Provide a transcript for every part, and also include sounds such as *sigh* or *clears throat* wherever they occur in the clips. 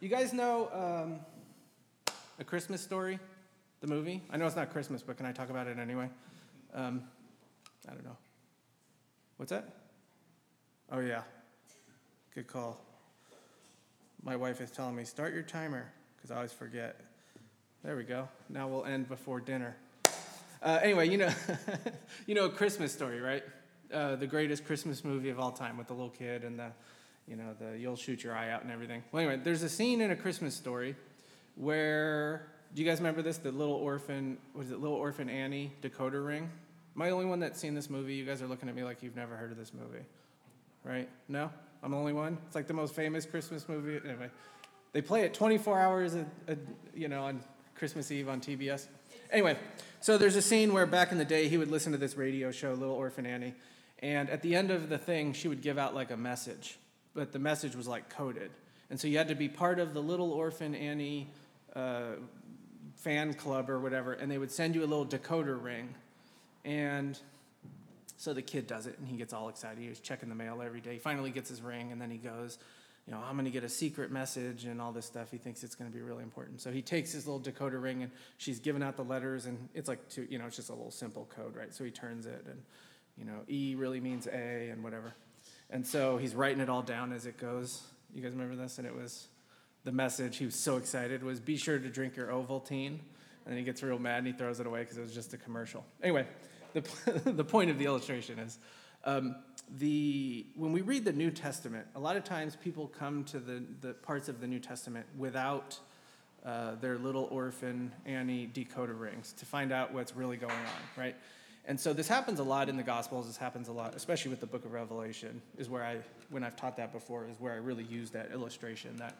You guys know um, A Christmas Story, the movie? I know it's not Christmas, but can I talk about it anyway? Um, I don't know. What's that? Oh, yeah. Good call. My wife is telling me, start your timer, because I always forget. There we go. Now we'll end before dinner. Uh, anyway, you know, *laughs* you know, A Christmas Story, right? Uh, the greatest Christmas movie of all time with the little kid and the, you know, the you'll shoot your eye out and everything. Well, anyway, there's a scene in A Christmas Story where, do you guys remember this? The little orphan, was it Little Orphan Annie decoder ring? Am I the only one that's seen this movie? You guys are looking at me like you've never heard of this movie, right? No? I'm the only one? It's like the most famous Christmas movie. Anyway, they play it 24 hours, a, a, you know, on Christmas Eve on TBS. Anyway, so there's a scene where back in the day he would listen to this radio show, Little Orphan Annie, and at the end of the thing, she would give out like a message, but the message was like coded. And so you had to be part of the Little Orphan Annie uh, fan club or whatever, and they would send you a little decoder ring. And so the kid does it, and he gets all excited. He's checking the mail every day. He finally gets his ring, and then he goes, you know, I'm going to get a secret message and all this stuff. He thinks it's going to be really important. So he takes his little decoder ring, and she's giving out the letters, and it's like, two, you know, it's just a little simple code, right? So he turns it, and you know, E really means A and whatever. And so he's writing it all down as it goes. You guys remember this? And it was the message, he was so excited, was be sure to drink your Ovaltine. And then he gets real mad and he throws it away because it was just a commercial. Anyway, the, *laughs* the point of the illustration is um, the, when we read the New Testament, a lot of times people come to the, the parts of the New Testament without uh, their little orphan Annie decoder rings to find out what's really going on, right? And so this happens a lot in the Gospels. This happens a lot, especially with the Book of Revelation. Is where I, when I've taught that before, is where I really use that illustration. That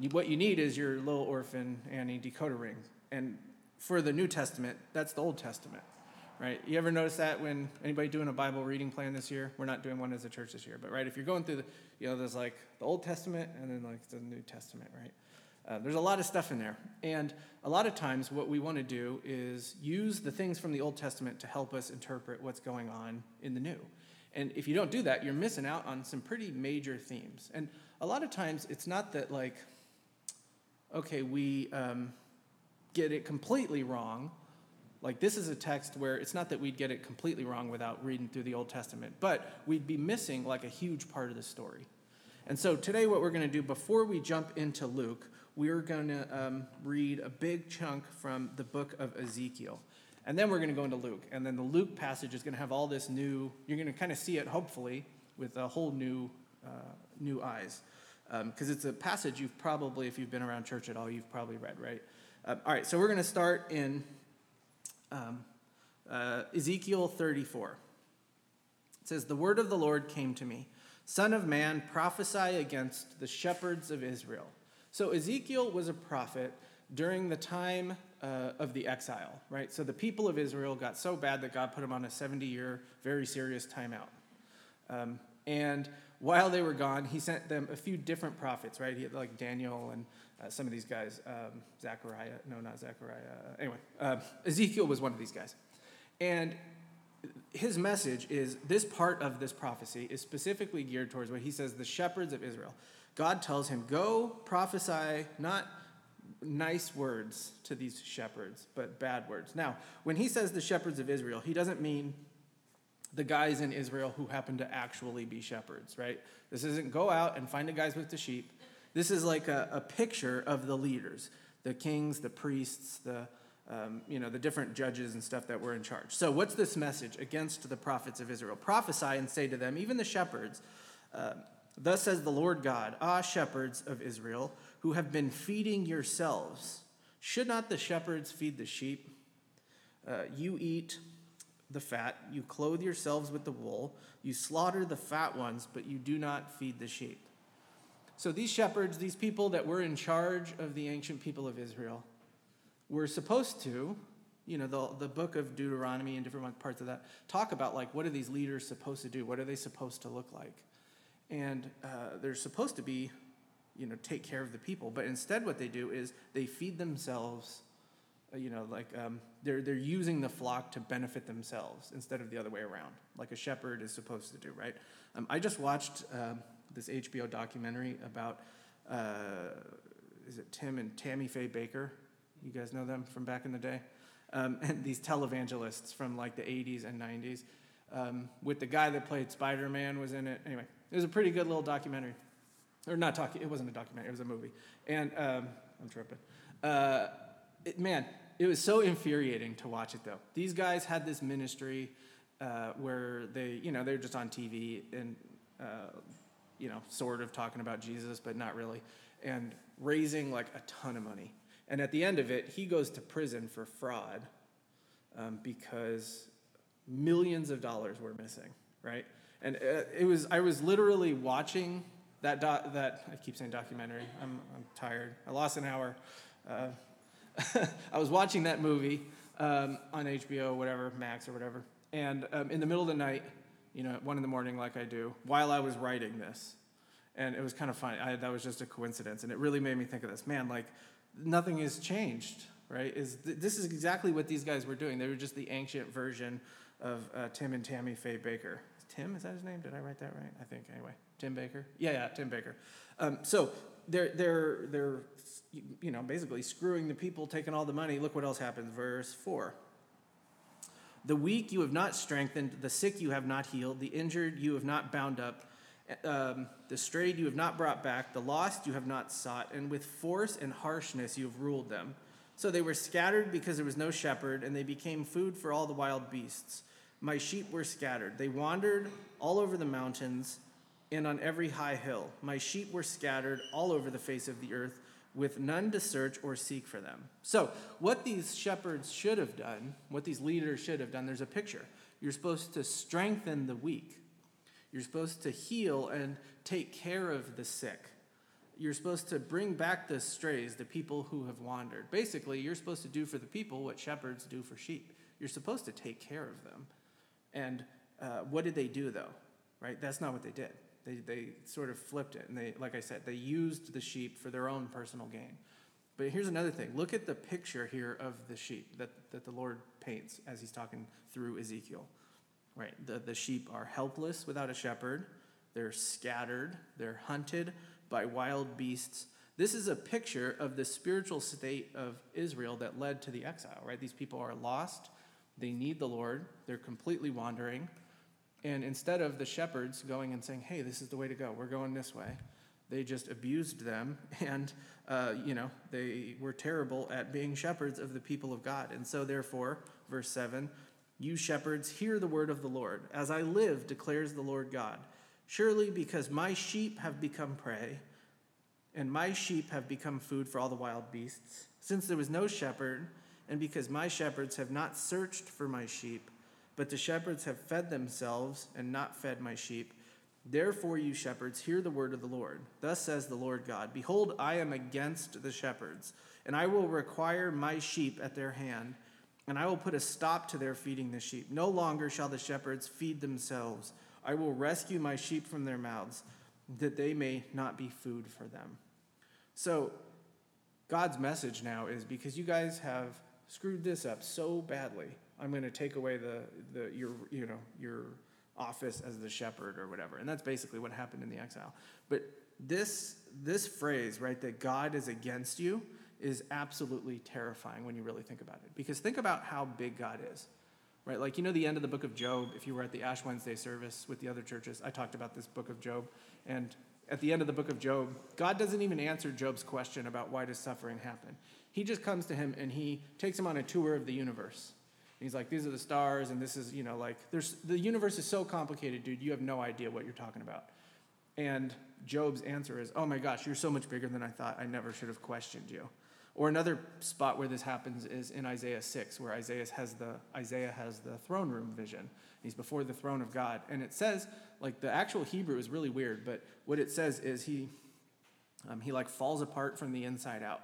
you, what you need is your little orphan Annie decoder ring. And for the New Testament, that's the Old Testament, right? You ever notice that when anybody doing a Bible reading plan this year? We're not doing one as a church this year, but right, if you're going through the, you know, there's like the Old Testament and then like the New Testament, right? Uh, there's a lot of stuff in there. And a lot of times, what we want to do is use the things from the Old Testament to help us interpret what's going on in the New. And if you don't do that, you're missing out on some pretty major themes. And a lot of times, it's not that, like, okay, we um, get it completely wrong. Like, this is a text where it's not that we'd get it completely wrong without reading through the Old Testament, but we'd be missing, like, a huge part of the story. And so today, what we're going to do before we jump into Luke, we're going to um, read a big chunk from the book of Ezekiel. And then we're going to go into Luke. And then the Luke passage is going to have all this new, you're going to kind of see it, hopefully, with a whole new, uh, new eyes. Because um, it's a passage you've probably, if you've been around church at all, you've probably read, right? Uh, all right, so we're going to start in um, uh, Ezekiel 34. It says, The word of the Lord came to me Son of man, prophesy against the shepherds of Israel. So Ezekiel was a prophet during the time uh, of the exile, right? So the people of Israel got so bad that God put them on a 70 year, very serious timeout. Um, and while they were gone, he sent them a few different prophets, right? He had like Daniel and uh, some of these guys, um, Zechariah, no, not Zechariah. Anyway, uh, Ezekiel was one of these guys. And his message is this part of this prophecy is specifically geared towards what he says the shepherds of Israel. God tells him, Go prophesy not nice words to these shepherds, but bad words. Now, when he says the shepherds of Israel, he doesn't mean the guys in Israel who happen to actually be shepherds, right? This isn't go out and find the guys with the sheep. This is like a, a picture of the leaders, the kings, the priests, the um, you know the different judges and stuff that were in charge. So, what's this message against the prophets of Israel? Prophesy and say to them, even the shepherds. Uh, Thus says the Lord God, Ah, shepherds of Israel, who have been feeding yourselves, should not the shepherds feed the sheep? Uh, you eat the fat, you clothe yourselves with the wool, you slaughter the fat ones, but you do not feed the sheep. So these shepherds, these people that were in charge of the ancient people of Israel, were supposed to, you know, the, the book of Deuteronomy and different parts of that talk about like what are these leaders supposed to do? What are they supposed to look like? And uh, they're supposed to be, you know, take care of the people. But instead, what they do is they feed themselves. Uh, you know, like um, they're they're using the flock to benefit themselves instead of the other way around, like a shepherd is supposed to do. Right? Um, I just watched uh, this HBO documentary about uh, it Tim and Tammy Faye Bakker? You guys know them from back in the day? Um, *laughs* and these televangelists from like the 80s and 90s. Um, with the guy that played Spider Man was in it. Anyway, it was a pretty good little documentary. Or not talking, it wasn't a documentary, it was a movie. And um, I'm tripping. Uh, it, man, it was so infuriating to watch it though. These guys had this ministry uh, where they, you know, they're just on TV and, uh, you know, sort of talking about Jesus, but not really, and raising like a ton of money. And at the end of it, he goes to prison for fraud um, because millions of dollars were missing, right? And uh, it was, I was literally watching that, doc, that I keep saying documentary, I'm, I'm tired. I lost an hour. Uh, *laughs* I was watching that movie um, on HBO, whatever, Max or whatever. And um, in the middle of the night, you know, at one in the morning, like I do, while I was writing this, and it was kind of funny. I, that was just a coincidence, and it really made me think of this. Man, like nothing has changed, right? Is th- this is exactly what these guys were doing? They were just the ancient version of uh, Tim and Tammy Faye Bakker. Tim is that his name? Did I write that right? I think anyway. Tim Bakker. Yeah, yeah, Tim Bakker. Um, so they're they're they're you know basically screwing the people, taking all the money. Look what else happens. Verse four. The weak you have not strengthened, the sick you have not healed, the injured you have not bound up, um, the strayed you have not brought back, the lost you have not sought, and with force and harshness you have ruled them. So they were scattered because there was no shepherd, and they became food for all the wild beasts. My sheep were scattered. They wandered all over the mountains and on every high hill. My sheep were scattered all over the face of the earth with none to search or seek for them. So, what these shepherds should have done, what these leaders should have done, there's a picture. You're supposed to strengthen the weak, you're supposed to heal and take care of the sick. You're supposed to bring back the strays, the people who have wandered. Basically, you're supposed to do for the people what shepherds do for sheep. You're supposed to take care of them. And uh, what did they do, though? Right? That's not what they did. They, they sort of flipped it. And they, like I said, they used the sheep for their own personal gain. But here's another thing look at the picture here of the sheep that, that the Lord paints as he's talking through Ezekiel. Right? The, the sheep are helpless without a shepherd, they're scattered, they're hunted by wild beasts. This is a picture of the spiritual state of Israel that led to the exile, right? These people are lost, they need the Lord, they're completely wandering. And instead of the shepherds going and saying, hey, this is the way to go, we're going this way, they just abused them *laughs* and, uh, you know, they were terrible at being shepherds of the people of God. And so, therefore, verse 7 You shepherds, hear the word of the Lord. As I live, declares the Lord God. Surely because my sheep have become prey, and my sheep have become food for all the wild beasts, since there was no shepherd, and because my shepherds have not searched for my sheep, but the shepherds have fed themselves and not fed my sheep. Therefore, you shepherds, hear the word of the Lord. Thus says the Lord God Behold, I am against the shepherds, and I will require my sheep at their hand, and I will put a stop to their feeding the sheep. No longer shall the shepherds feed themselves. I will rescue my sheep from their mouths, that they may not be food for them. So, God's message now is because you guys have screwed this up so badly I'm going to take away the, the your you know your office as the shepherd or whatever. And that's basically what happened in the exile. But this this phrase, right, that God is against you is absolutely terrifying when you really think about it. Because think about how big God is. Right? Like you know the end of the book of Job, if you were at the Ash Wednesday service with the other churches, I talked about this book of Job and at the end of the book of Job, God doesn't even answer Job's question about why does suffering happen. He just comes to him and he takes him on a tour of the universe he's like, these are the stars, and this is, you know, like, there's the universe is so complicated, dude. You have no idea what you're talking about. And Job's answer is, oh my gosh, you're so much bigger than I thought. I never should have questioned you. Or another spot where this happens is in Isaiah 6, where Isaiah has the Isaiah has the throne room vision. He's before the throne of God. And it says, like the actual Hebrew is really weird, but what it says is he um, he like falls apart from the inside out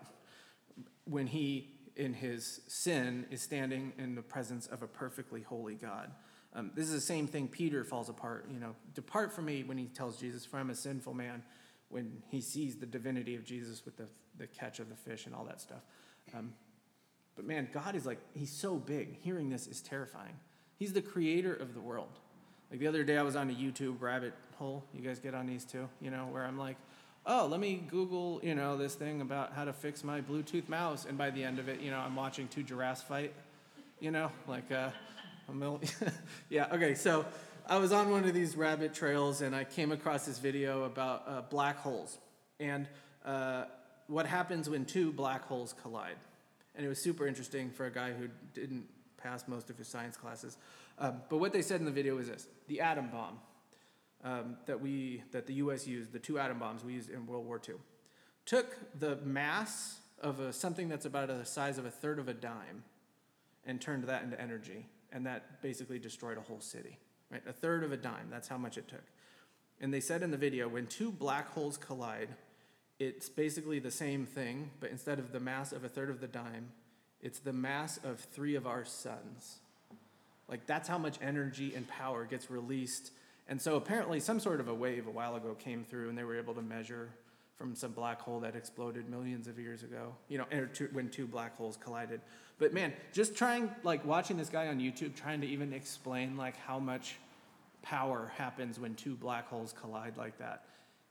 when he in his sin is standing in the presence of a perfectly holy God. Um, this is the same thing Peter falls apart. You know, depart from me when he tells Jesus, for I'm a sinful man, when he sees the divinity of Jesus with the, the catch of the fish and all that stuff. Um, but man, God is like, he's so big. Hearing this is terrifying. He's the creator of the world. Like the other day, I was on a YouTube rabbit hole. You guys get on these too, you know, where I'm like, oh, let me Google, you know, this thing about how to fix my Bluetooth mouse. And by the end of it, you know, I'm watching two giraffes fight, you know, like uh, a *laughs* yeah, okay, so I was on one of these rabbit trails and I came across this video about uh, black holes and uh, what happens when two black holes collide. And it was super interesting for a guy who didn't pass most of his science classes. Um, but what they said in the video was this the atom bomb um, that, we, that the US used, the two atom bombs we used in World War II, took the mass of a, something that's about the size of a third of a dime and turned that into energy. And that basically destroyed a whole city. Right? A third of a dime, that's how much it took. And they said in the video when two black holes collide, it's basically the same thing, but instead of the mass of a third of the dime, it's the mass of three of our suns. Like that's how much energy and power gets released and so apparently, some sort of a wave a while ago came through, and they were able to measure from some black hole that exploded millions of years ago. You know, when two black holes collided. But man, just trying, like, watching this guy on YouTube, trying to even explain like how much power happens when two black holes collide like that.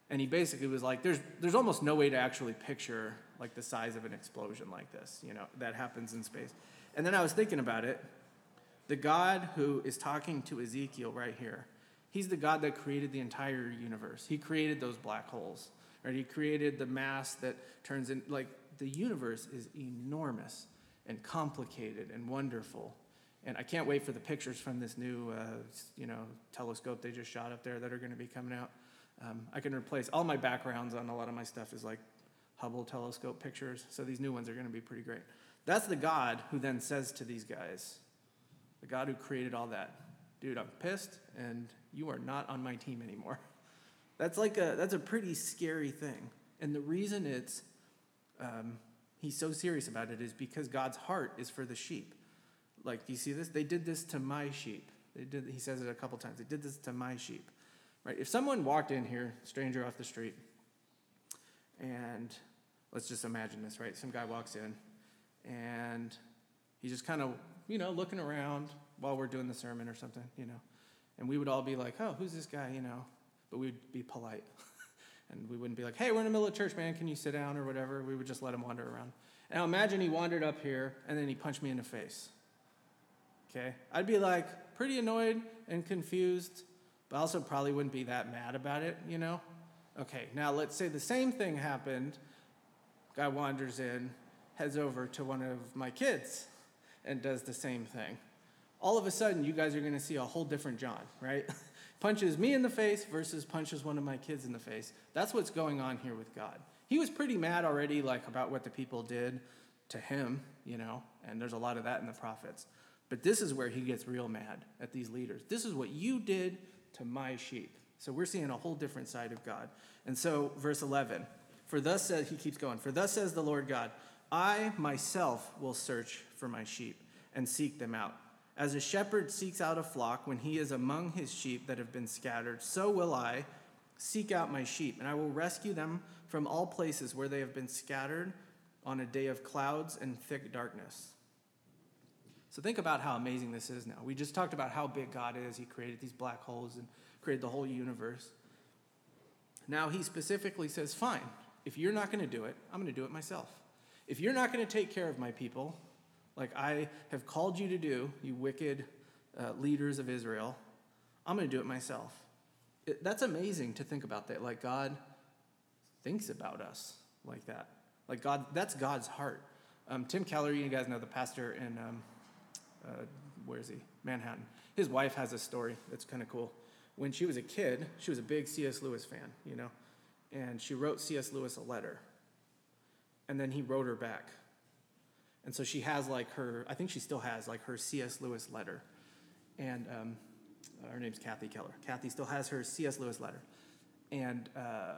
And he basically was like, there's, there's almost no way to actually picture like the size of an explosion like this, you know, that happens in space. And then I was thinking about it. The God who is talking to Ezekiel right here, He's the God that created the entire universe. He created those black holes, right? He created the mass that turns in, like, the universe is enormous and complicated and wonderful. And I can't wait for the pictures from this new, uh, you know, telescope they just shot up there that are going to be coming out. Um, I can replace all my backgrounds on a lot of my stuff is like Hubble telescope pictures. So these new ones are going to be pretty great. That's the God who then says to these guys, the God who created all that, dude, I'm pissed and you are not on my team anymore. That's like a that's a pretty scary thing. And the reason it's um, he's so serious about it is because God's heart is for the sheep. Like, do you see this? They did this to my sheep. They did. He says it a couple times. They did this to my sheep. Right? If someone walked in here, stranger off the street, and let's just imagine this, right? Some guy walks in, and he's just kind of, you know, looking around while we're doing the sermon or something, you know. And we would all be like, oh, who's this guy, you know? But we'd be polite. *laughs* and we wouldn't be like, hey, we're in the middle of church, man, can you sit down or whatever? We would just let him wander around. Now imagine he wandered up here and then he punched me in the face. Okay? I'd be like pretty annoyed and confused, but also probably wouldn't be that mad about it, you know? Okay, now let's say the same thing happened. Guy wanders in, heads over to one of my kids, and does the same thing all of a sudden you guys are going to see a whole different John, right? *laughs* punches me in the face versus punches one of my kids in the face. That's what's going on here with God. He was pretty mad already, like about what the people did to him, you know, and there's a lot of that in the prophets. But this is where he gets real mad at these leaders. This is what you did to my sheep. So we're seeing a whole different side of God. And so, verse 11, for thus says, he keeps going, for thus says the Lord God, I myself will search for my sheep and seek them out. As a shepherd seeks out a flock when he is among his sheep that have been scattered, so will I seek out my sheep, and I will rescue them from all places where they have been scattered on a day of clouds and thick darkness. So think about how amazing this is now. We just talked about how big God is. He created these black holes and created the whole universe. Now he specifically says, Fine, if you're not going to do it, I'm going to do it myself. If you're not going to take care of my people, like I have called you to do, you wicked uh, leaders of Israel. I'm going to do it myself. It, that's amazing to think about that. Like God thinks about us like that. Like God, that's God's heart. Um, Tim Keller, you guys know the pastor in, um, uh, where is he? Manhattan. His wife has a story that's kind of cool. When she was a kid, she was a big C.S. Lewis fan, you know, and she wrote C.S. Lewis a letter. And then he wrote her back and so she has like her, I think she still has like her C.S. Lewis letter. And um, her name's Kathy Keller. Kathy still has her C.S. Lewis letter. And uh,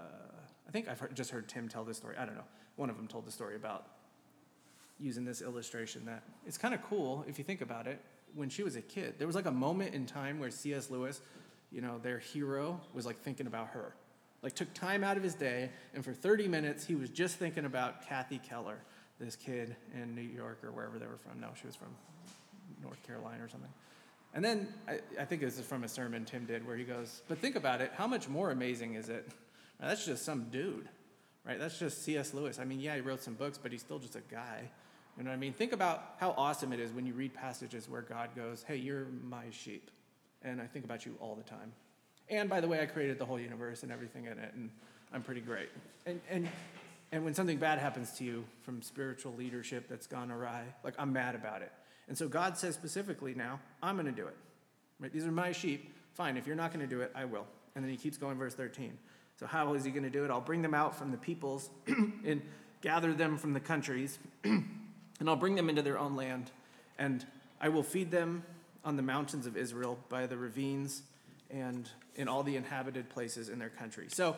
I think I've heard, just heard Tim tell this story. I don't know. One of them told the story about using this illustration that it's kind of cool if you think about it. When she was a kid, there was like a moment in time where C.S. Lewis, you know, their hero, was like thinking about her. Like took time out of his day, and for 30 minutes, he was just thinking about Kathy Keller this kid in New York or wherever they were from. No, she was from North Carolina or something. And then I, I think this is from a sermon Tim did where he goes, But think about it, how much more amazing is it? Now, that's just some dude. right? That's just C.S. Lewis. I mean, yeah, he wrote some books, but he's still just a guy. You know what I mean? Think about how awesome it is when you read passages where God goes, hey, you're my sheep. And I think about you all the time. And by the way, I created the whole universe and everything in it, and I'm pretty great. And, and, and when something bad happens to you from spiritual leadership that's gone awry, like I'm mad about it. And so God says specifically now, I'm going to do it. Right? These are my sheep. Fine, if you're not going to do it, I will. And then he keeps going, verse 13. So, how is he going to do it? I'll bring them out from the peoples *clears throat* and gather them from the countries, *clears throat* and I'll bring them into their own land. And I will feed them on the mountains of Israel, by the ravines, and in all the inhabited places in their country. So,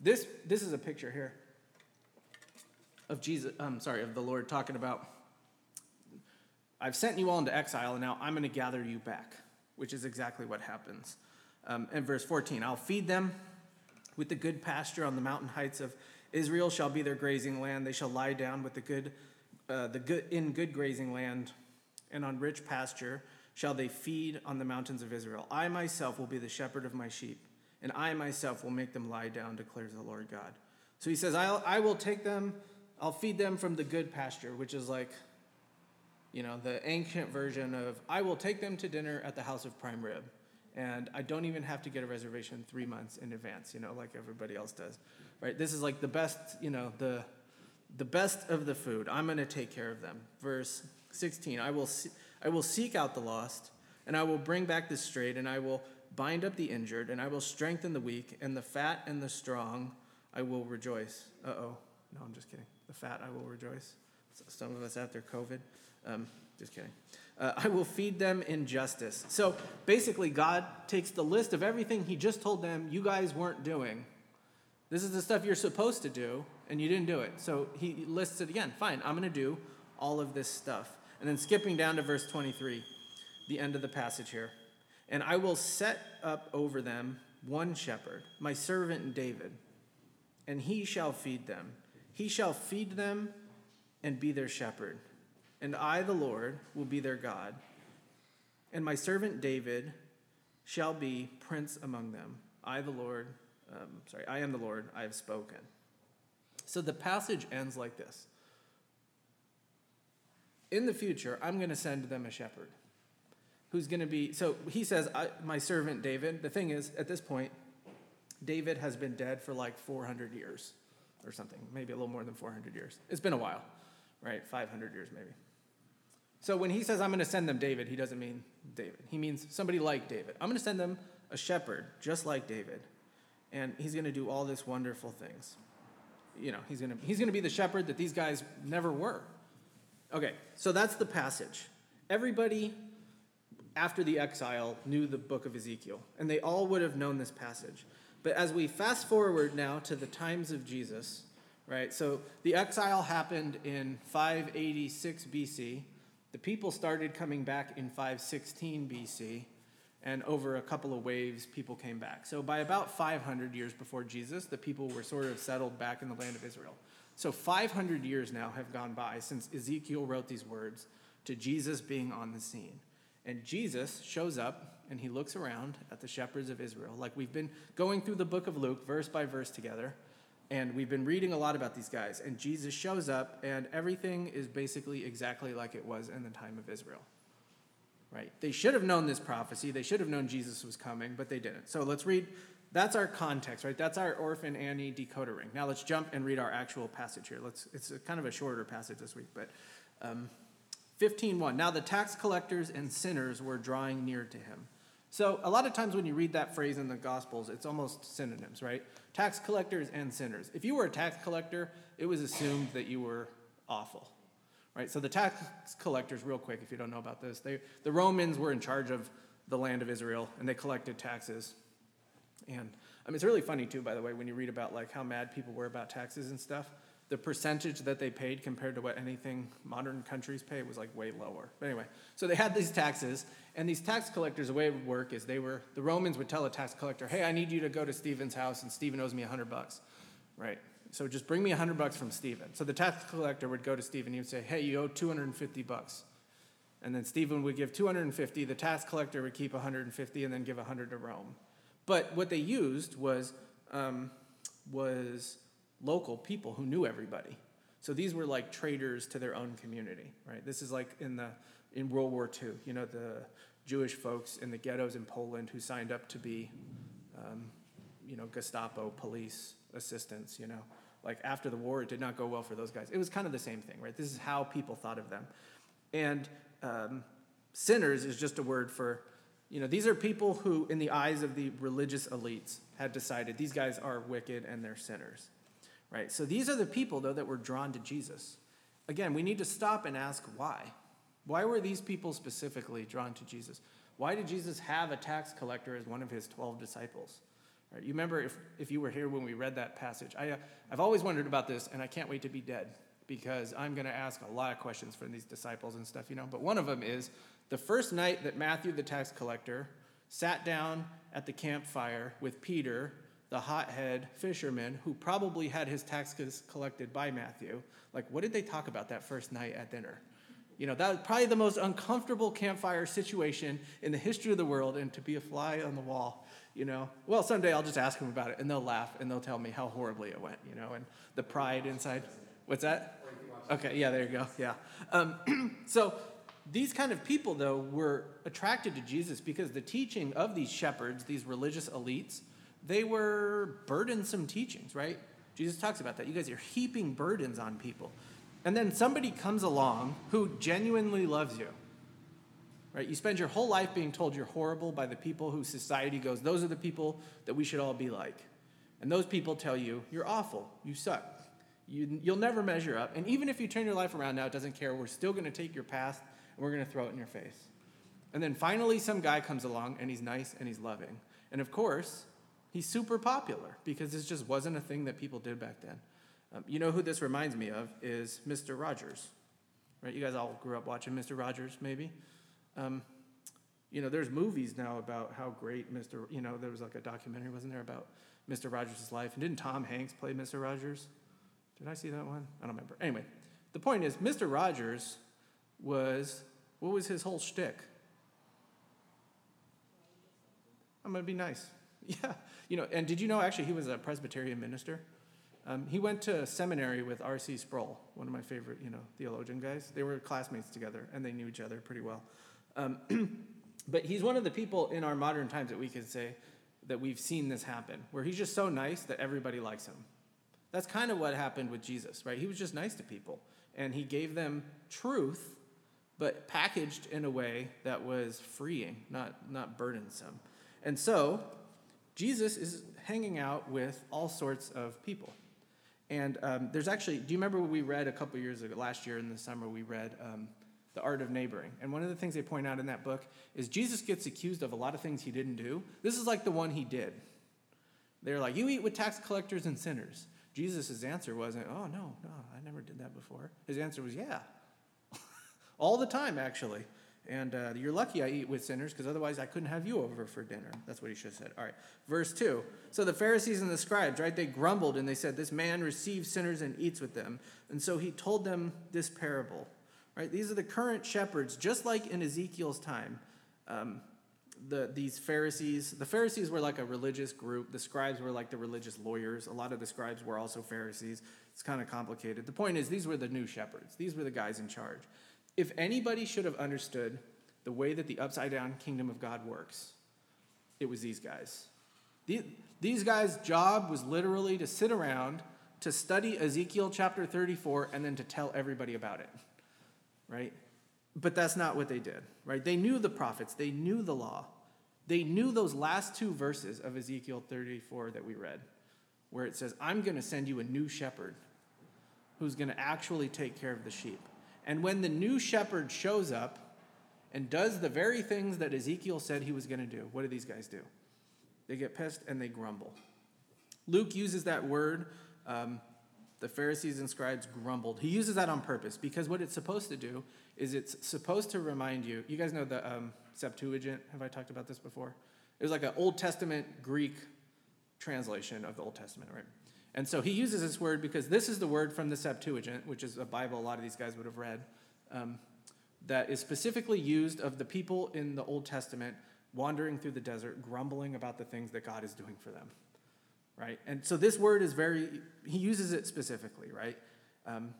this, this is a picture here of Jesus, I'm um, sorry, of the Lord talking about, I've sent you all into exile, and now I'm going to gather you back, which is exactly what happens. Um, in verse 14, I'll feed them with the good pasture on the mountain heights of Israel shall be their grazing land. They shall lie down with the good, uh, the good in good grazing land, and on rich pasture shall they feed on the mountains of Israel. I myself will be the shepherd of my sheep, and I myself will make them lie down, declares the Lord God. So he says, I'll, I will take them, I'll feed them from the good pasture, which is like, you know, the ancient version of, I will take them to dinner at the house of prime rib and I don't even have to get a reservation three months in advance, you know, like everybody else does, right? This is like the best, you know, the the best of the food. I'm going to take care of them. Verse 16: I will see, I will seek out the lost, and I will bring back the strayed, and I will bind up the injured, and I will strengthen the weak, and the fat and the strong I will rejoice. Uh oh, no, I'm just kidding. The fat I will rejoice. Some of us after COVID. Um, just kidding. Uh, I will feed them in justice. So basically, God takes the list of everything He just told them you guys weren't doing. This is the stuff you're supposed to do, and you didn't do it. So He lists it again. Fine, I'm going to do all of this stuff. And then skipping down to verse 23, the end of the passage here. And I will set up over them one shepherd, my servant David, and he shall feed them. He shall feed them and be their shepherd and I, the Lord, will be their God. And my servant David shall be prince among them. I, the Lord, um, sorry, I am the Lord, I have spoken. So the passage ends like this In the future, I'm going to send them a shepherd who's going to be. So he says, My servant David. The thing is, at this point, David has been dead for like 400 years or something, maybe a little more than 400 years. It's been a while, right? 500 years maybe. So when he says, I'm going to send them David, he doesn't mean David. He means somebody like David. I'm going to send them a shepherd just like David. And he's going to do all this wonderful things. You know, he's going to, he's going to be the shepherd that these guys never were. Okay, so that's the passage. Everybody after the exile knew the book of Ezekiel, and they all would have known this passage. But as we fast forward now to the times of Jesus, right? So the exile happened in 586 BC. The people started coming back in 516 BC, and over a couple of waves, people came back. So by about 500 years before Jesus, the people were sort of settled back in the land of Israel. So 500 years now have gone by since Ezekiel wrote these words to Jesus being on the scene. And Jesus shows up and he looks around at the shepherds of Israel, like we've been going through the book of Luke, verse by verse together. And we've been reading a lot about these guys. And Jesus shows up, and everything is basically exactly like it was in the time of Israel. Right? They should have known this prophecy. They should have known Jesus was coming, but they didn't. So let's read. That's our context, right? That's our orphan Annie decoder ring. Now let's jump and read our actual passage here. Let's. It's kind of a shorter passage this week, but um, 15:1. Now the tax collectors and sinners were drawing near to him. So a lot of times when you read that phrase in the Gospels, it's almost synonyms, right? Tax collectors and sinners. If you were a tax collector, it was assumed that you were awful, right? So the tax collectors, real quick, if you don't know about this, they, the Romans were in charge of the land of Israel, and they collected taxes. And I mean, it's really funny too, by the way, when you read about like how mad people were about taxes and stuff the percentage that they paid compared to what anything modern countries pay was like way lower. But anyway, so they had these taxes, and these tax collectors, the way it would work is they were, the Romans would tell a tax collector, hey, I need you to go to Stephen's house, and Stephen owes me 100 bucks, right? So just bring me 100 bucks from Stephen. So the tax collector would go to Stephen, he would say, hey, you owe 250 bucks. And then Stephen would give 250, the tax collector would keep 150, and then give 100 to Rome. But what they used was, um, was local people who knew everybody. So these were like traitors to their own community, right? This is like in the in World War II, you know, the Jewish folks in the ghettos in Poland who signed up to be, um, you know, Gestapo police assistants, you know. Like after the war, it did not go well for those guys. It was kind of the same thing, right? This is how people thought of them. And um, sinners is just a word for, you know, these are people who, in the eyes of the religious elites, had decided these guys are wicked and they're sinners, right? So these are the people, though, that were drawn to Jesus. Again, we need to stop and ask why. Why were these people specifically drawn to Jesus? Why did Jesus have a tax collector as one of his 12 disciples? Right, you remember if, if you were here when we read that passage. I, uh, I've always wondered about this, and I can't wait to be dead because I'm going to ask a lot of questions from these disciples and stuff, you know. But one of them is the first night that Matthew, the tax collector, sat down at the campfire with Peter, the hothead fisherman, who probably had his taxes collected by Matthew. Like, what did they talk about that first night at dinner? You know, that was probably the most uncomfortable campfire situation in the history of the world, and to be a fly on the wall, you know. Well, someday I'll just ask them about it, and they'll laugh, and they'll tell me how horribly it went, you know, and the pride inside. What's that? Okay, yeah, there you go. Yeah. Um, *clears throat* so these kind of people, though, were attracted to Jesus because the teaching of these shepherds, these religious elites, they were burdensome teachings, right? Jesus talks about that. You guys are heaping burdens on people. And then somebody comes along who genuinely loves you. Right? You spend your whole life being told you're horrible by the people who society goes, those are the people that we should all be like. And those people tell you, you're awful, you suck, you, you'll never measure up. And even if you turn your life around now, it doesn't care. We're still going to take your past and we're going to throw it in your face. And then finally, some guy comes along and he's nice and he's loving. And of course, he's super popular because this just wasn't a thing that people did back then. Um, you know who this reminds me of is Mr. Rogers, right? You guys all grew up watching Mr. Rogers, maybe. Um, you know, there's movies now about how great Mr. You know, there was like a documentary, wasn't there, about Mr. Rogers' life? And didn't Tom Hanks play Mr. Rogers? Did I see that one? I don't remember. Anyway, the point is, Mr. Rogers was what was his whole shtick? I'm gonna be nice. *laughs* Yeah, you know. And did you know actually he was a Presbyterian minister? Um, he went to seminary with R.C. Sproul, one of my favorite, you know, theologian guys. They were classmates together, and they knew each other pretty well. Um, *clears throat* but he's one of the people in our modern times that we can say that we've seen this happen, where he's just so nice that everybody likes him. That's kind of what happened with Jesus, right? He was just nice to people, and he gave them truth, but packaged in a way that was freeing, not, not burdensome. And so, Jesus is hanging out with all sorts of people. And um, there's actually, do you remember what we read a couple years ago, last year in the summer, we read um, The Art of Neighboring. And one of the things they point out in that book is Jesus gets accused of a lot of things he didn't do. This is like the one he did. They're like, You eat with tax collectors and sinners. Jesus' answer wasn't, Oh, no, no, I never did that before. His answer was, Yeah. *laughs* All the time, actually. And uh, you're lucky I eat with sinners because otherwise I couldn't have you over for dinner. That's what he should have said. All right. Verse 2. So the Pharisees and the scribes, right, they grumbled and they said, This man receives sinners and eats with them. And so he told them this parable. Right? These are the current shepherds, just like in Ezekiel's time. Um, the, these Pharisees, the Pharisees were like a religious group. The scribes were like the religious lawyers. A lot of the scribes were also Pharisees. It's kind of complicated. The point is, these were the new shepherds, these were the guys in charge. If anybody should have understood the way that the upside down kingdom of God works, it was these guys. These guys' job was literally to sit around, to study Ezekiel chapter 34, and then to tell everybody about it, right? But that's not what they did, right? They knew the prophets, they knew the law. They knew those last two verses of Ezekiel 34 that we read, where it says, I'm going to send you a new shepherd who's going to actually take care of the sheep. And when the new shepherd shows up and does the very things that Ezekiel said he was going to do, what do these guys do? They get pissed and they grumble. Luke uses that word, um, the Pharisees and scribes grumbled. He uses that on purpose because what it's supposed to do is it's supposed to remind you. You guys know the um, Septuagint? Have I talked about this before? It was like an Old Testament Greek translation of the Old Testament, right? And so he uses this word because this is the word from the Septuagint, which is a Bible a lot of these guys would have read, um, that is specifically used of the people in the Old Testament wandering through the desert, grumbling about the things that God is doing for them. right? And so this word is very, he uses it specifically, right? Um,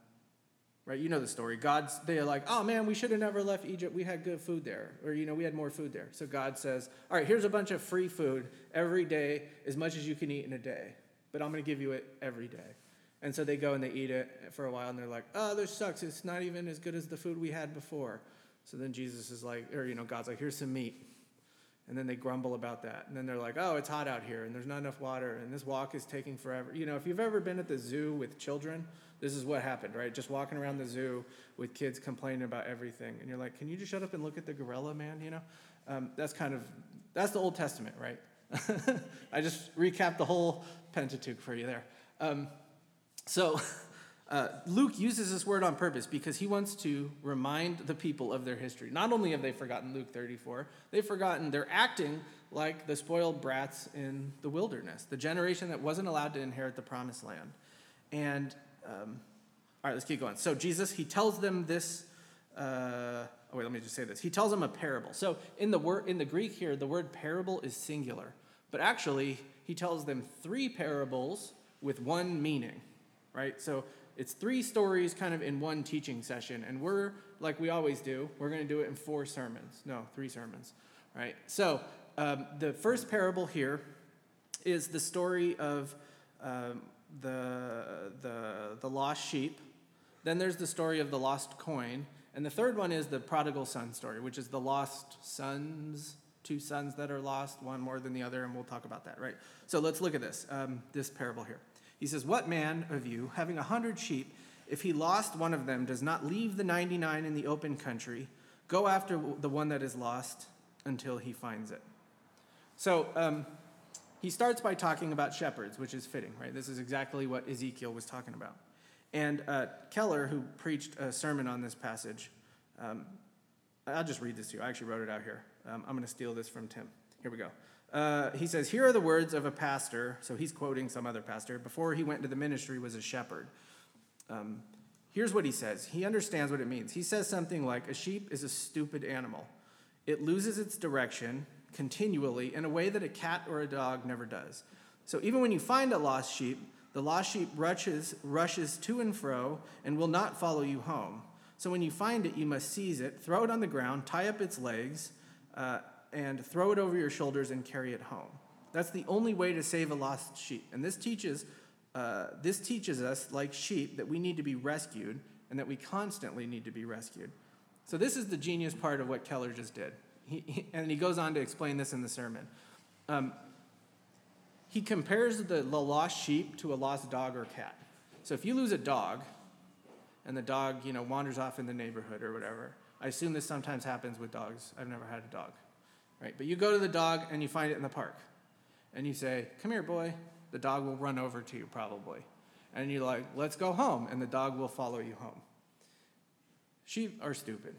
right? You know the story. God's, they're like, oh man, we should have never left Egypt. We had good food there. Or, you know, we had more food there. So God says, all right, here's a bunch of free food every day, as much as you can eat in a day. But I'm going to give you it every day. And so they go and they eat it for a while and they're like, oh, this sucks. It's not even as good as the food we had before. So then Jesus is like, or, you know, God's like, here's some meat. And then they grumble about that. And then they're like, oh, it's hot out here and there's not enough water and this walk is taking forever. You know, if you've ever been at the zoo with children, this is what happened, right? Just walking around the zoo with kids complaining about everything. And you're like, can you just shut up and look at the gorilla, man? You know? Um, that's kind of, that's the Old Testament, right? *laughs* I just recapped the whole Pentateuch for you there. Um, so, *laughs* uh, Luke uses this word on purpose because he wants to remind the people of their history. Not only have they forgotten Luke 34, they've forgotten they're acting like the spoiled brats in the wilderness, the generation that wasn't allowed to inherit the promised land. And, um, all right, let's keep going. So, Jesus, he tells them this. Uh, oh, wait, let me just say this. He tells them a parable. So, in the, word, in the Greek here, the word parable is singular. But actually, he tells them three parables with one meaning right? So it's three stories kind of in one teaching session. And we're, like we always do, we're going to do it in four sermons. No, three sermons, right? So um, the first parable here is the story of um, the, the, the lost sheep. Then there's the story of the lost coin. And the third one is the prodigal son story, which is the lost sons, two sons that are lost, one more than the other, and we'll talk about that, right? So let's look at this, um, this parable here. He says, What man of you, having a hundred sheep, if he lost one of them, does not leave the 99 in the open country, go after the one that is lost until he finds it? So um, he starts by talking about shepherds, which is fitting, right? This is exactly what Ezekiel was talking about. And uh, Keller, who preached a sermon on this passage, um, I'll just read this to you. I actually wrote it out here. Um, I'm going to steal this from Tim. Here we go. Uh, he says, Here are the words of a pastor. So he's quoting some other pastor. Before he went into the ministry, was a shepherd. Um, here's what he says. He understands what it means. He says something like, A sheep is a stupid animal. It loses its direction continually in a way that a cat or a dog never does. So even when you find a lost sheep, the lost sheep rushes, rushes to and fro and will not follow you home. So when you find it, you must seize it, throw it on the ground, tie up its legs, uh, and throw it over your shoulders and carry it home. That's the only way to save a lost sheep. And this teaches, uh, this teaches us, like sheep, that we need to be rescued and that we constantly need to be rescued. So, this is the genius part of what Keller just did. He, he, and he goes on to explain this in the sermon. Um, he compares the, the lost sheep to a lost dog or cat. So, if you lose a dog, and the dog, you know, wanders off in the neighborhood or whatever, I assume this sometimes happens with dogs. I've never had a dog right? But you go to the dog and you find it in the park. And you say, Come here, boy. The dog will run over to you probably. And you're like, Let's go home. And the dog will follow you home. Sheep are stupid.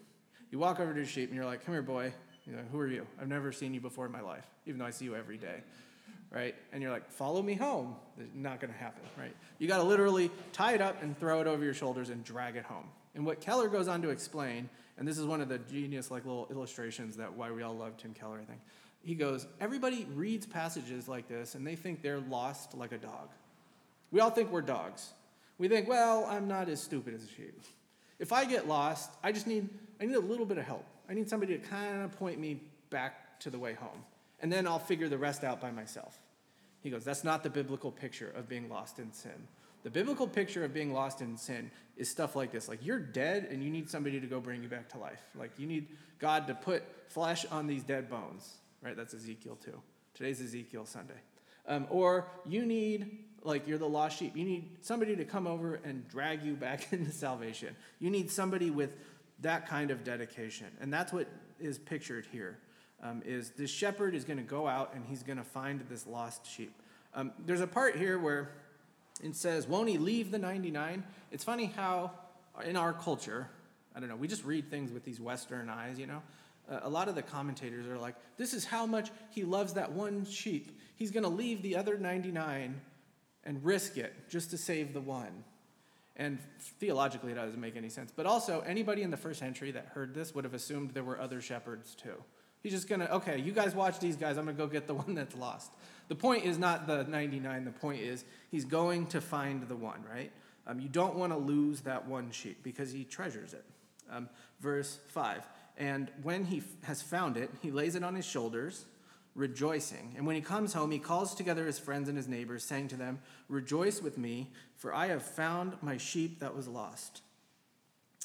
You walk over to a sheep and you're like, Come here, boy. You're like, Who are you? I've never seen you before in my life, even though I see you every day. Right? And you're like, Follow me home. It's not going to happen, right? You got to literally tie it up and throw it over your shoulders and drag it home. And what Keller goes on to explain and this is one of the genius like little illustrations that why we all love Tim Keller, I think. He goes, everybody reads passages like this and they think they're lost like a dog. We all think we're dogs. We think, well, I'm not as stupid as a sheep. If I get lost, I just need I need a little bit of help. I need somebody to kind of point me back to the way home. And then I'll figure the rest out by myself. He goes, that's not the biblical picture of being lost in sin. The biblical picture of being lost in sin is stuff like this. Like you're dead and you need somebody to go bring you back to life. Like you need God to put flesh on these dead bones. Right? That's Ezekiel too. Today's Ezekiel Sunday. Um, or you need, like you're the lost sheep, you need somebody to come over and drag you back *laughs* into salvation. You need somebody with that kind of dedication. And that's what is pictured here. Um, is this shepherd is going to go out and he's going to find this lost sheep. Um, there's a part here where it says, Won't he leave the 99? It's funny how in our culture, I don't know, we just read things with these Western eyes, you know? Uh, a lot of the commentators are like, This is how much he loves that one sheep. He's going to leave the other 99 and risk it just to save the one. And theologically, it doesn't make any sense. But also, anybody in the first century that heard this would have assumed there were other shepherds too. He's just going to, okay, you guys watch these guys. I'm going to go get the *laughs* one that's lost. The point is not the 99. The point is he's going to find the one, right? Um, you don't want to lose that one sheep because he treasures it. Um, verse 5 And when he f- has found it, he lays it on his shoulders, rejoicing. And when he comes home, he calls together his friends and his neighbors, saying to them, Rejoice with me, for I have found my sheep that was lost.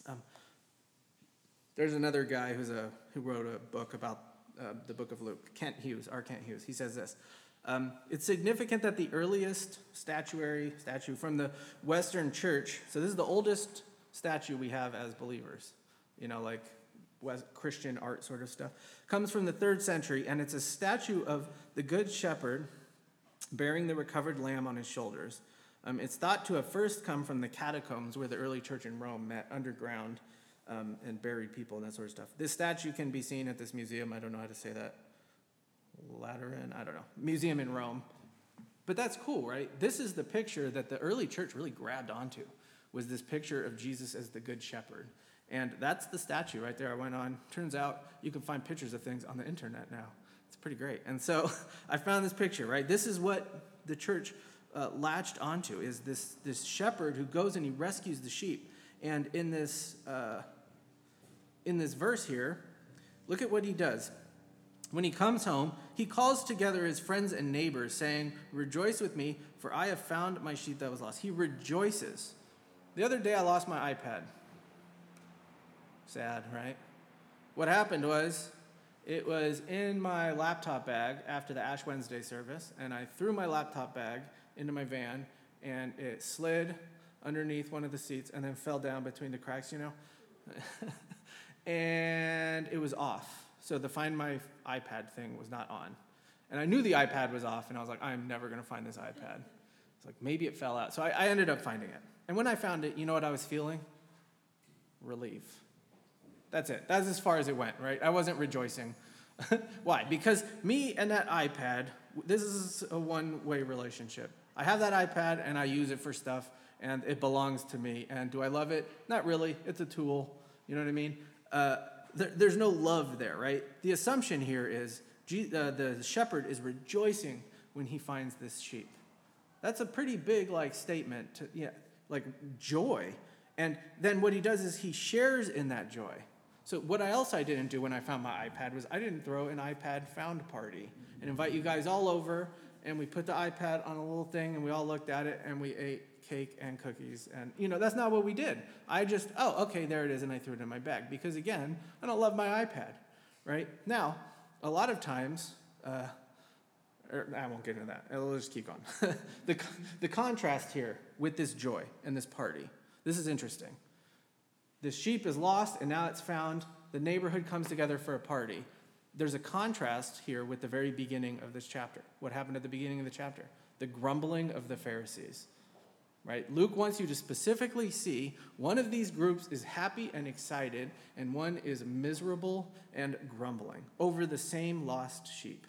Um, there's another guy who's a, who wrote a book about uh, the book of Luke, Kent Hughes, R. Kent Hughes. He says this um, It's significant that the earliest statuary statue from the Western Church, so this is the oldest statue we have as believers, you know, like West Christian art sort of stuff, comes from the third century, and it's a statue of the Good Shepherd bearing the recovered lamb on his shoulders. Um, it's thought to have first come from the catacombs where the early church in Rome met underground um, and buried people and that sort of stuff. This statue can be seen at this museum. I don't know how to say that. Lateran, I don't know. Museum in Rome. But that's cool, right? This is the picture that the early church really grabbed onto. Was this picture of Jesus as the good shepherd. And that's the statue right there. I went on. Turns out you can find pictures of things on the internet now. It's pretty great. And so *laughs* I found this picture, right? This is what the church uh, latched onto is this, this shepherd who goes and he rescues the sheep. And in this, uh, in this verse here, look at what he does. When he comes home, he calls together his friends and neighbors, saying, Rejoice with me, for I have found my sheep that was lost. He rejoices. The other day I lost my iPad. Sad, right? What happened was, it was in my laptop bag after the Ash Wednesday service, and I threw my laptop bag into my van, and it slid underneath one of the seats and then fell down between the cracks, you know? *laughs* and it was off. So the Find My iPad thing was not on. And I knew the iPad was off, and I was like, I'm never to find this iPad. It's like, maybe it fell out. So I, I ended up finding it. And when I found it, you know what I was feeling? Relief. That's it. That's as far as it went, right? I wasn't rejoicing. *laughs* Why? Because me and that iPad, this is a one way relationship. I have that iPad and I use it for stuff and it belongs to me. And do I love it? Not really. It's a tool. You know what I mean? Uh, there, there's no love there, right? The assumption here is uh, the shepherd is rejoicing when he finds this sheep. That's a pretty big like statement to yeah, like joy. And then what he does is he shares in that joy. So what else I didn't do when I found my iPad was I didn't throw an iPad found party and invite you guys all over and we put the iPad on a little thing and we all looked at it and we ate cake and cookies and you know that's not what we did. I just oh okay there it is and I threw it in my bag because again I don't love my iPad, right? Now a lot of times. Uh, I won't get into that. I'll just keep going. *laughs* the, the contrast here with this joy and this party. This is interesting. The sheep is lost and now it's found. The neighborhood comes together for a party. There's a contrast here with the very beginning of this chapter. What happened at the beginning of the chapter? The grumbling of the Pharisees. Right? Luke wants you to specifically see one of these groups is happy and excited, and one is miserable and grumbling over the same lost sheep,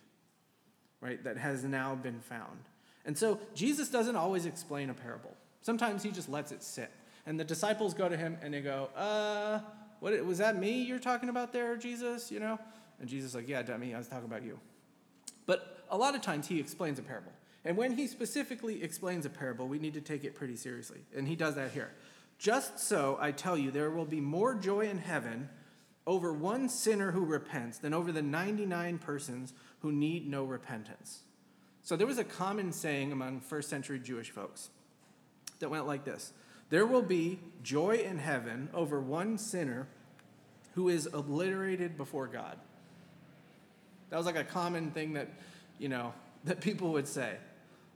right? That has now been found. And so Jesus doesn't always explain a parable. Sometimes he just lets it sit. And the disciples go to him and they go, uh, what, was that me you're talking about there, Jesus? You know? And Jesus is like, yeah, dummy, I was talking about you. But a lot of times he explains a parable. And when he specifically explains a parable, we need to take it pretty seriously. And he does that here. Just so, I tell you, there will be more joy in heaven over one sinner who repents than over the 99 persons who need no repentance. So there was a common saying among first century Jewish folks that went like this there will be joy in heaven over one sinner who is obliterated before God. That was like a common thing that, you know, *laughs* that people would say.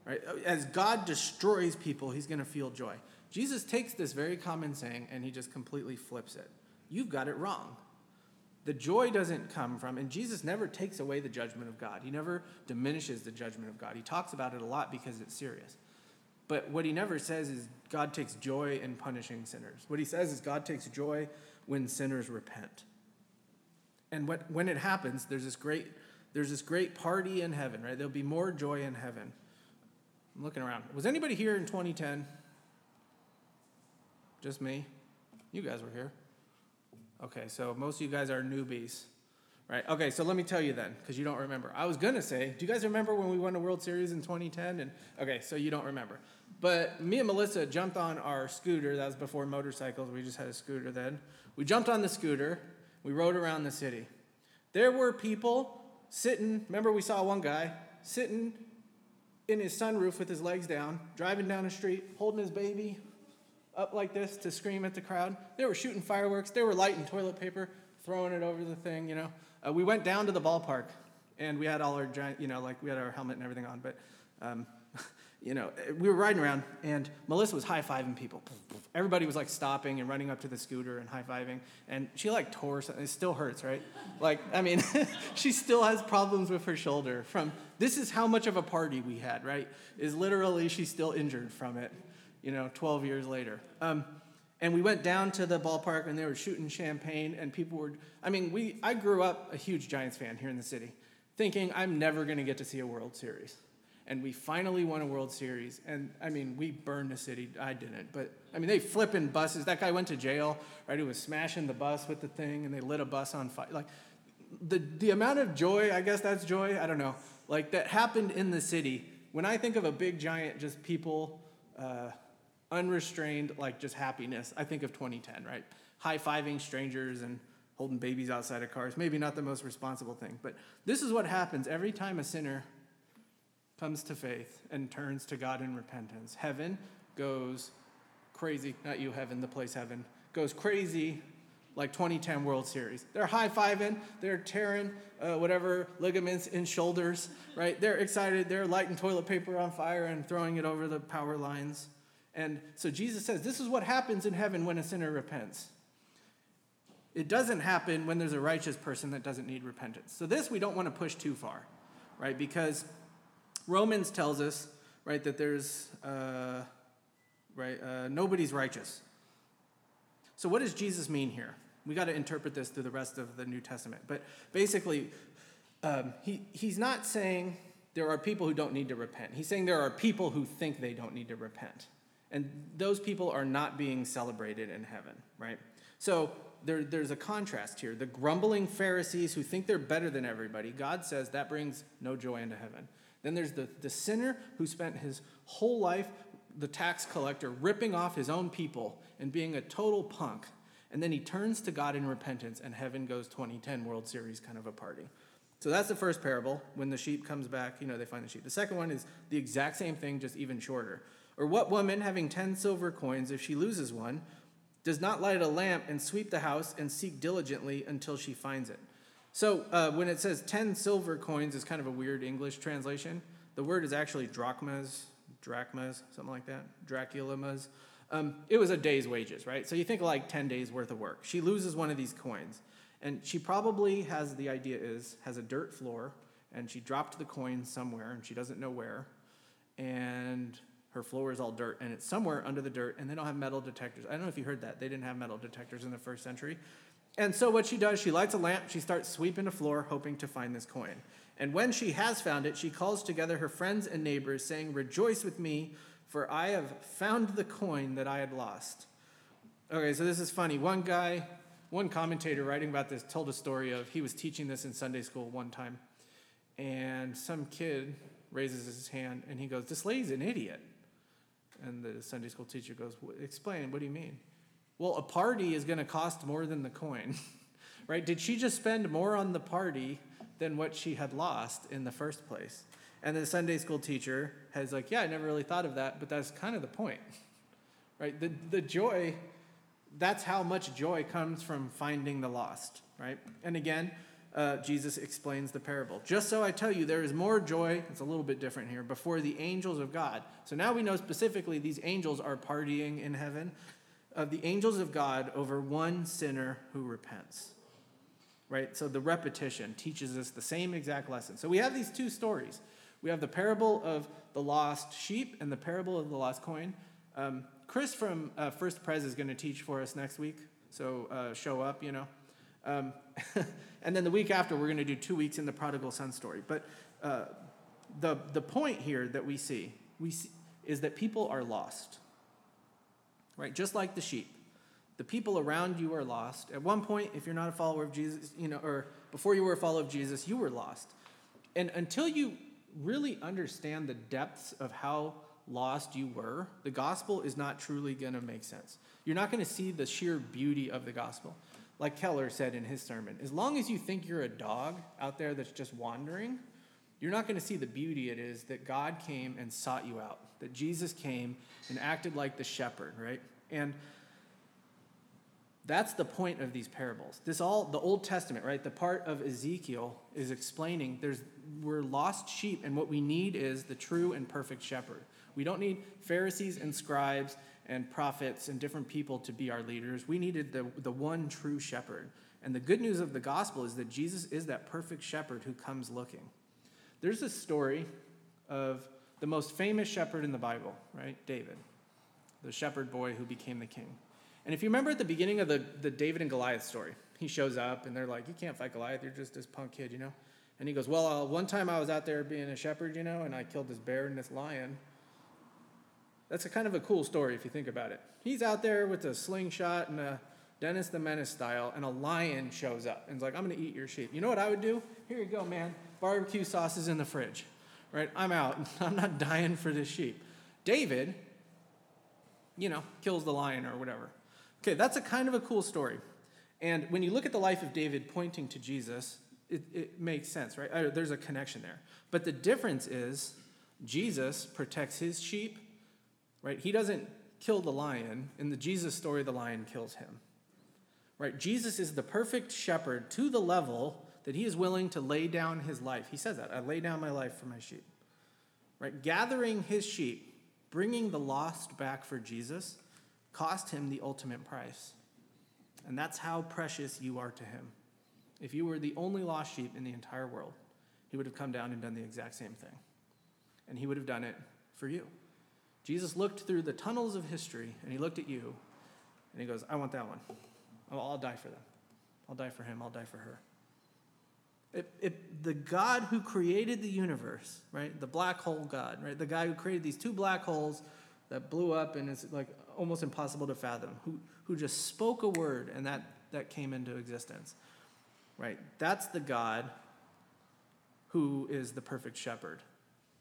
Right? As God destroys people, he's going to feel joy. Jesus takes this very common saying and he just completely flips it. You've got it wrong. The joy doesn't come from, and Jesus never takes away the judgment of God. He never diminishes the judgment of God. He talks about it a lot because it's serious. But what he never says is God takes joy in punishing sinners. What he says is God takes joy when sinners repent. And what, when it happens, there's this great there's this great party in heaven, right? There'll be more joy in heaven. I'm looking around. Was anybody here in 2010? Just me? You guys were here. Okay, so most of you guys are newbies, Right. Okay. So let me tell you then, because you don't remember. I was gonna say, do you guys remember when we won the World Series in 2010? And okay, so you don't remember. But me and Melissa jumped on our scooter. That was before motorcycles. We just had a scooter then. We jumped on the scooter. We rode around the city. There were people sitting. Remember, we saw one guy sitting in his sunroof with his legs down, driving down the street, holding his baby up like this to scream at the crowd. They were shooting fireworks. They were lighting toilet paper, throwing it over the thing, you know. Uh, we went down to the ballpark and we had all our giant, you know, like we had our helmet and everything on, but, um, *laughs* you know, we were riding around and Melissa was high fiving people. Everybody was like stopping and running up to the scooter and high fiving. And she like tore something. It still hurts, right? Like, I mean, *laughs* she still has problems with her shoulder from this is how much of a party we had, right? Is literally she's still injured from it, you know, 12 years later. Um, and we went down to the ballpark and they were shooting champagne and people were i mean we i grew up a huge giants fan here in the city thinking i'm never going to get to see a world series. And we finally won a world series and i mean we burned the city. I didn't but i mean they flipping buses. That guy went to jail right? He was smashing the bus with the thing and they lit a bus on fire. Like the, the amount of joy i guess that's joy i don't know like that happened in the city when i think of a big giant just people uh, unrestrained, like just happiness, I think of 2010, right? High fiving strangers and holding babies outside of cars. Maybe not the most responsible thing, but this is what happens every time a sinner comes to faith and turns to God in repentance. Heaven goes crazy, not you, heaven, the place heaven, goes crazy like 2010 World Series. They're high fiving, they're tearing uh, whatever ligaments in shoulders, right? They're excited, they're lighting toilet paper on fire and throwing it over the power lines. And so Jesus says this is what happens in heaven when a sinner repents. It doesn't happen when there's a righteous person that doesn't need repentance. So this we don't want to push too far, right? Because Romans tells us, right, that there's, uh, right, uh, nobody's righteous. So what does Jesus mean here? We got to interpret this through the rest of the New Testament. But basically, um, he, he's not saying there are people who don't need to repent. He's saying there are people who think they don't need to repent. And those people are not being celebrated in heaven, right? So there, there's a contrast here. The grumbling Pharisees who think they're better than everybody, God says that brings no joy into heaven. Then there's the, the sinner who spent his whole life, the tax collector, ripping off his own people and being a total punk. And then he turns to God in repentance, and heaven goes 2010 World Series kind of a party. So that's the first parable. When the sheep comes back, you know, they find the sheep. The second one is the exact same thing, just even shorter. Or what woman, having ten silver coins, if she loses one, does not light a lamp and sweep the house and seek diligently until she finds it? So uh, when it says 10 silver coins is kind of a weird English translation. The word is actually drachmas, drachmas, something like that, draculamas. Um, it was a day's wages, right? So you think like 10 days worth of work. She loses one of these coins. And she probably has, the idea is, has a dirt floor, and she dropped the coin somewhere, and she doesn't know where. And her floor is all dirt and it's somewhere under the dirt and they don't have metal detectors. I don't know if you heard that. They didn't have metal detectors in the first century. And so what she does, she lights a lamp, she starts sweeping the floor hoping to find this coin. And when she has found it, she calls together her friends and neighbors saying, "Rejoice with me, for I have found the coin that I had lost." Okay, so this is funny. One guy, one commentator writing about this told a story of he was teaching this in Sunday school one time and some kid raises his hand and he goes, "This lady's an idiot." And the Sunday school teacher goes, Explain, what do you mean? Well, a party is going to cost more than the coin, *laughs* right? Did she just spend more on the party than what she had lost in the first place? And the Sunday school teacher has like, Yeah, I never really thought of that, but that's kind of the point, *laughs* right? The, the joy, that's how much joy comes from finding the lost, right? And again, uh, Jesus explains the parable. Just so I tell you, there is more joy, it's a little bit different here, before the angels of God. So now we know specifically these angels are partying in heaven, of the angels of God over one sinner who repents. Right? So the repetition teaches us the same exact lesson. So we have these two stories. We have the parable of the lost sheep and the parable of the lost coin. Um, Chris from uh, First Pres is going to teach for us next week. So uh, show up, you know. Um, *laughs* and then the week after, we're going to do two weeks in the prodigal son story. But uh, the, the point here that we see, we see is that people are lost, right? Just like the sheep. The The people around you are lost. At one point, if you're not a follower of Jesus, you know, or before you were a follower of Jesus, you were lost. And until you really understand the depths of how lost you were, the gospel is not truly going to make sense. You're not going to see the sheer beauty of the gospel. Like Keller said in his sermon, as long as you think you're a dog out there that's just wandering, you're not going to see the beauty it is that God came and sought you out, that Jesus came and acted like the shepherd, right? And that's the point of these parables. This all the Old Testament, right? The part of Ezekiel is explaining there's we're lost sheep and what we need is the true and perfect shepherd. We don't need Pharisees and scribes and prophets and different people to be our leaders. We needed the, the one true shepherd. And the good news of the gospel is that Jesus is that perfect shepherd who comes looking. There's a story of the most famous shepherd in the Bible, right? David, the shepherd boy who became the king. And if you remember at the beginning of the, the David and Goliath story, he shows up and they're like, You can't fight Goliath, you're just this punk kid, you know? And he goes, Well, uh, one time I was out there being a shepherd, you know, and I killed this bear and this lion. That's a kind of a cool story if you think about it. He's out there with a slingshot and a Dennis the Menace style, and a lion shows up and is like, I'm going to eat your sheep. You know what I would do? Here you go, man. Barbecue sauce is in the fridge. Right? I'm out. *laughs* I'm not dying for this sheep. David, you know, kills the lion or whatever. Okay, that's a kind of a cool story. And when you look at the life of David pointing to Jesus, it, it makes sense, right? Uh, there's a connection there. But the difference is Jesus protects his sheep, right? He doesn't kill the lion. In the Jesus story, the lion kills him. Right? Jesus is the perfect shepherd to the level that he is willing to lay down his life. He says that I lay down my life for my sheep. Right? Gathering his sheep, bringing the lost back for Jesus, cost him the ultimate price. And that's how precious you are to him. If you were the only lost sheep in the entire world, he would have come down and done the exact same thing. And he would have done it for you. Jesus looked through the tunnels of history and he looked at you and he goes, I want that one. I'll, die for them. I'll die for him. I'll die for her. It, the God who created the universe, right? The black hole God, right? The guy who created these two black holes that blew up and it's like almost impossible to fathom, who, who just spoke a word and that, that came into existence, right? That's the God who is the perfect shepherd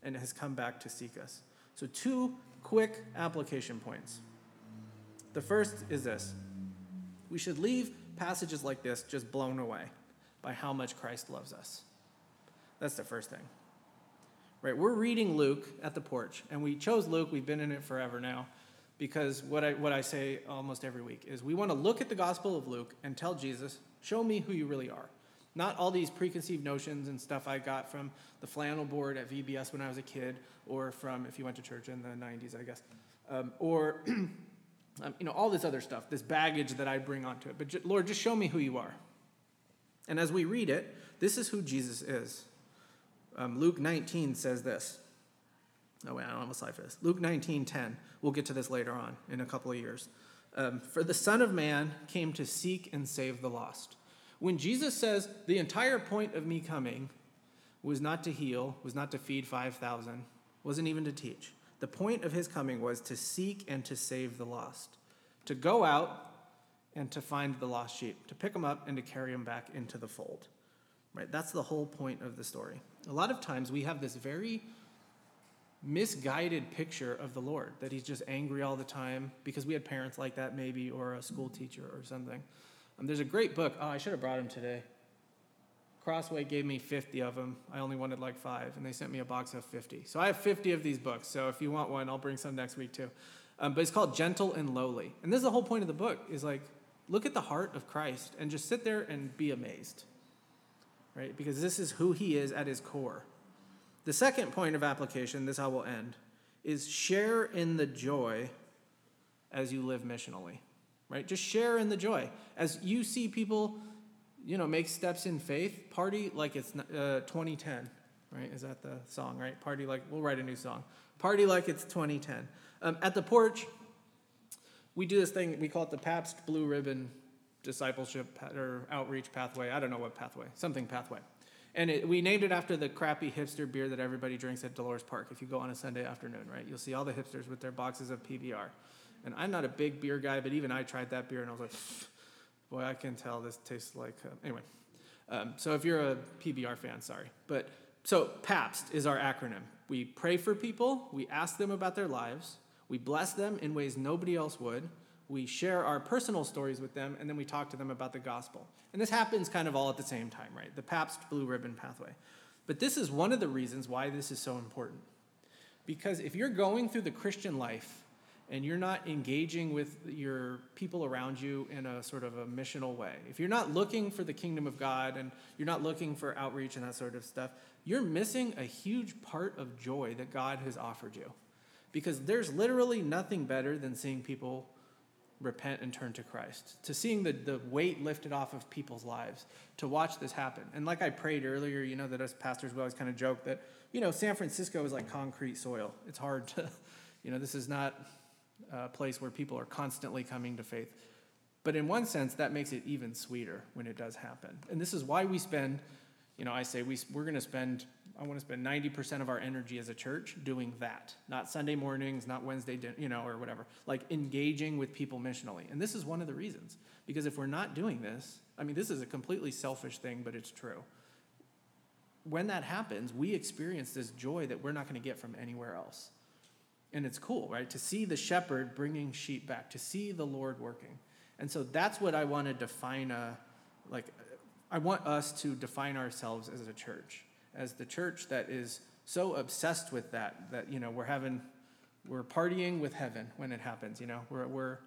and has come back to seek us. So, two quick application points. The first is this we should leave passages like this just blown away by how much Christ loves us. That's the first thing. Right? We're reading Luke at the porch, and we chose Luke. We've been in it forever now because what I, what I say almost every week is we want to look at the Gospel of Luke and tell Jesus, show me who you really are. Not all these preconceived notions and stuff I got from the flannel board at VBS when I was a kid, or from if you went to church in the 90s, I guess, um, or *clears throat* um, you know, all this other stuff, this baggage that I bring onto it. But j- Lord, just show me who you are. And as we read it, this is who Jesus is. Um, Luke 19 says this. Oh, wait, I don't have a slide for this. Luke 19, 10. We'll get to this later on in a couple of years. Um, for the Son of Man came to seek and save the lost. When Jesus says, the entire point of me coming was not to heal, was not to feed 5,000, wasn't even to teach. The point of his coming was to seek and to save the lost, to go out and to find the lost sheep, to pick them up and to carry them back into the fold. Right? That's the whole point of the story. A lot of times we have this very misguided picture of the Lord that he's just angry all the time because we had parents like that maybe or a school teacher or something. Um, there's a great book. Oh, I should have brought him today. Crossway gave me 50 of them. I only wanted like five, and they sent me a box of 50. So I have 50 of these books. So if you want one, I'll bring some next week too. Um, but it's called Gentle and Lowly. And this is the whole point of the book is like, look at the heart of Christ and just sit there and be amazed, right? Because this is who he is at his core. The second point of application, this I will end, is share in the joy as you live missionally, right? Just share in the joy. As you see people you know, make steps in faith, party like it's uh, 2010, right? Is that the song, right? Party like, we'll write a new song. Party like it's 2010. Um, at the porch, we do this thing, we call it the Pabst Blue Ribbon Discipleship or Outreach Pathway. I don't know what pathway, something pathway. And it, we named it after the crappy hipster beer that everybody drinks at Dolores Park. If you go on a Sunday afternoon, right, you'll see all the hipsters with their boxes of PBR. And I'm not a big beer guy, but even I tried that beer and I was like, *sighs* boy, I can tell this tastes like. Uh, anyway, um, so if you're a PBR fan, sorry. But so PABST is our acronym. We pray for people, we ask them about their lives, we bless them in ways nobody else would, we share our personal stories with them, and then we talk to them about the gospel. And this happens kind of all at the same time, right? The PABST blue ribbon pathway. But this is one of the reasons why this is so important. Because if you're going through the Christian life and you're not engaging with your people around you in a sort of a missional way, if you're not looking for the kingdom of God and you're not looking for outreach and that sort of stuff, you're missing a huge part of joy that God has offered you. Because there's literally nothing better than seeing people repent and turn to Christ, to seeing the, the weight lifted off of people's lives, to watch this happen. And like I prayed earlier, you know, that us pastors, we always kind of joke that, you know, San Francisco is like concrete soil. It's hard to, *laughs* you know, this is not a place where people are constantly coming to faith. But in one sense, that makes it even sweeter when it does happen. And this is why we spend, you know, I say we, we're going to spend I want to spend 90% of our energy as a church doing that. Not Sunday mornings, not Wednesday, you know, or whatever. Like engaging with people missionally. And this is one of the reasons. Because if we're not doing this, I mean, this is a completely selfish thing, but it's true. When that happens, we experience this joy that we're not going to get from anywhere else. And it's cool, right? To see the shepherd bringing sheep back, to see the Lord working. And so that's what I want to define a, like, I want us to define ourselves as a church as the church that is so obsessed with that that you know we're having we're partying with heaven when it happens you know? We're, we're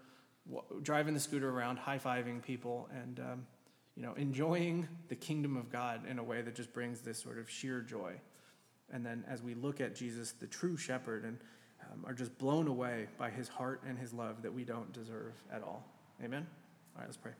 driving the scooter around high-fiving people and um, you know enjoying the kingdom of god in a way that just brings this sort of sheer joy. And then as we look at jesus the true shepherd and um, are just blown away by his heart and his love that we don't deserve at all. Amen? All right let's pray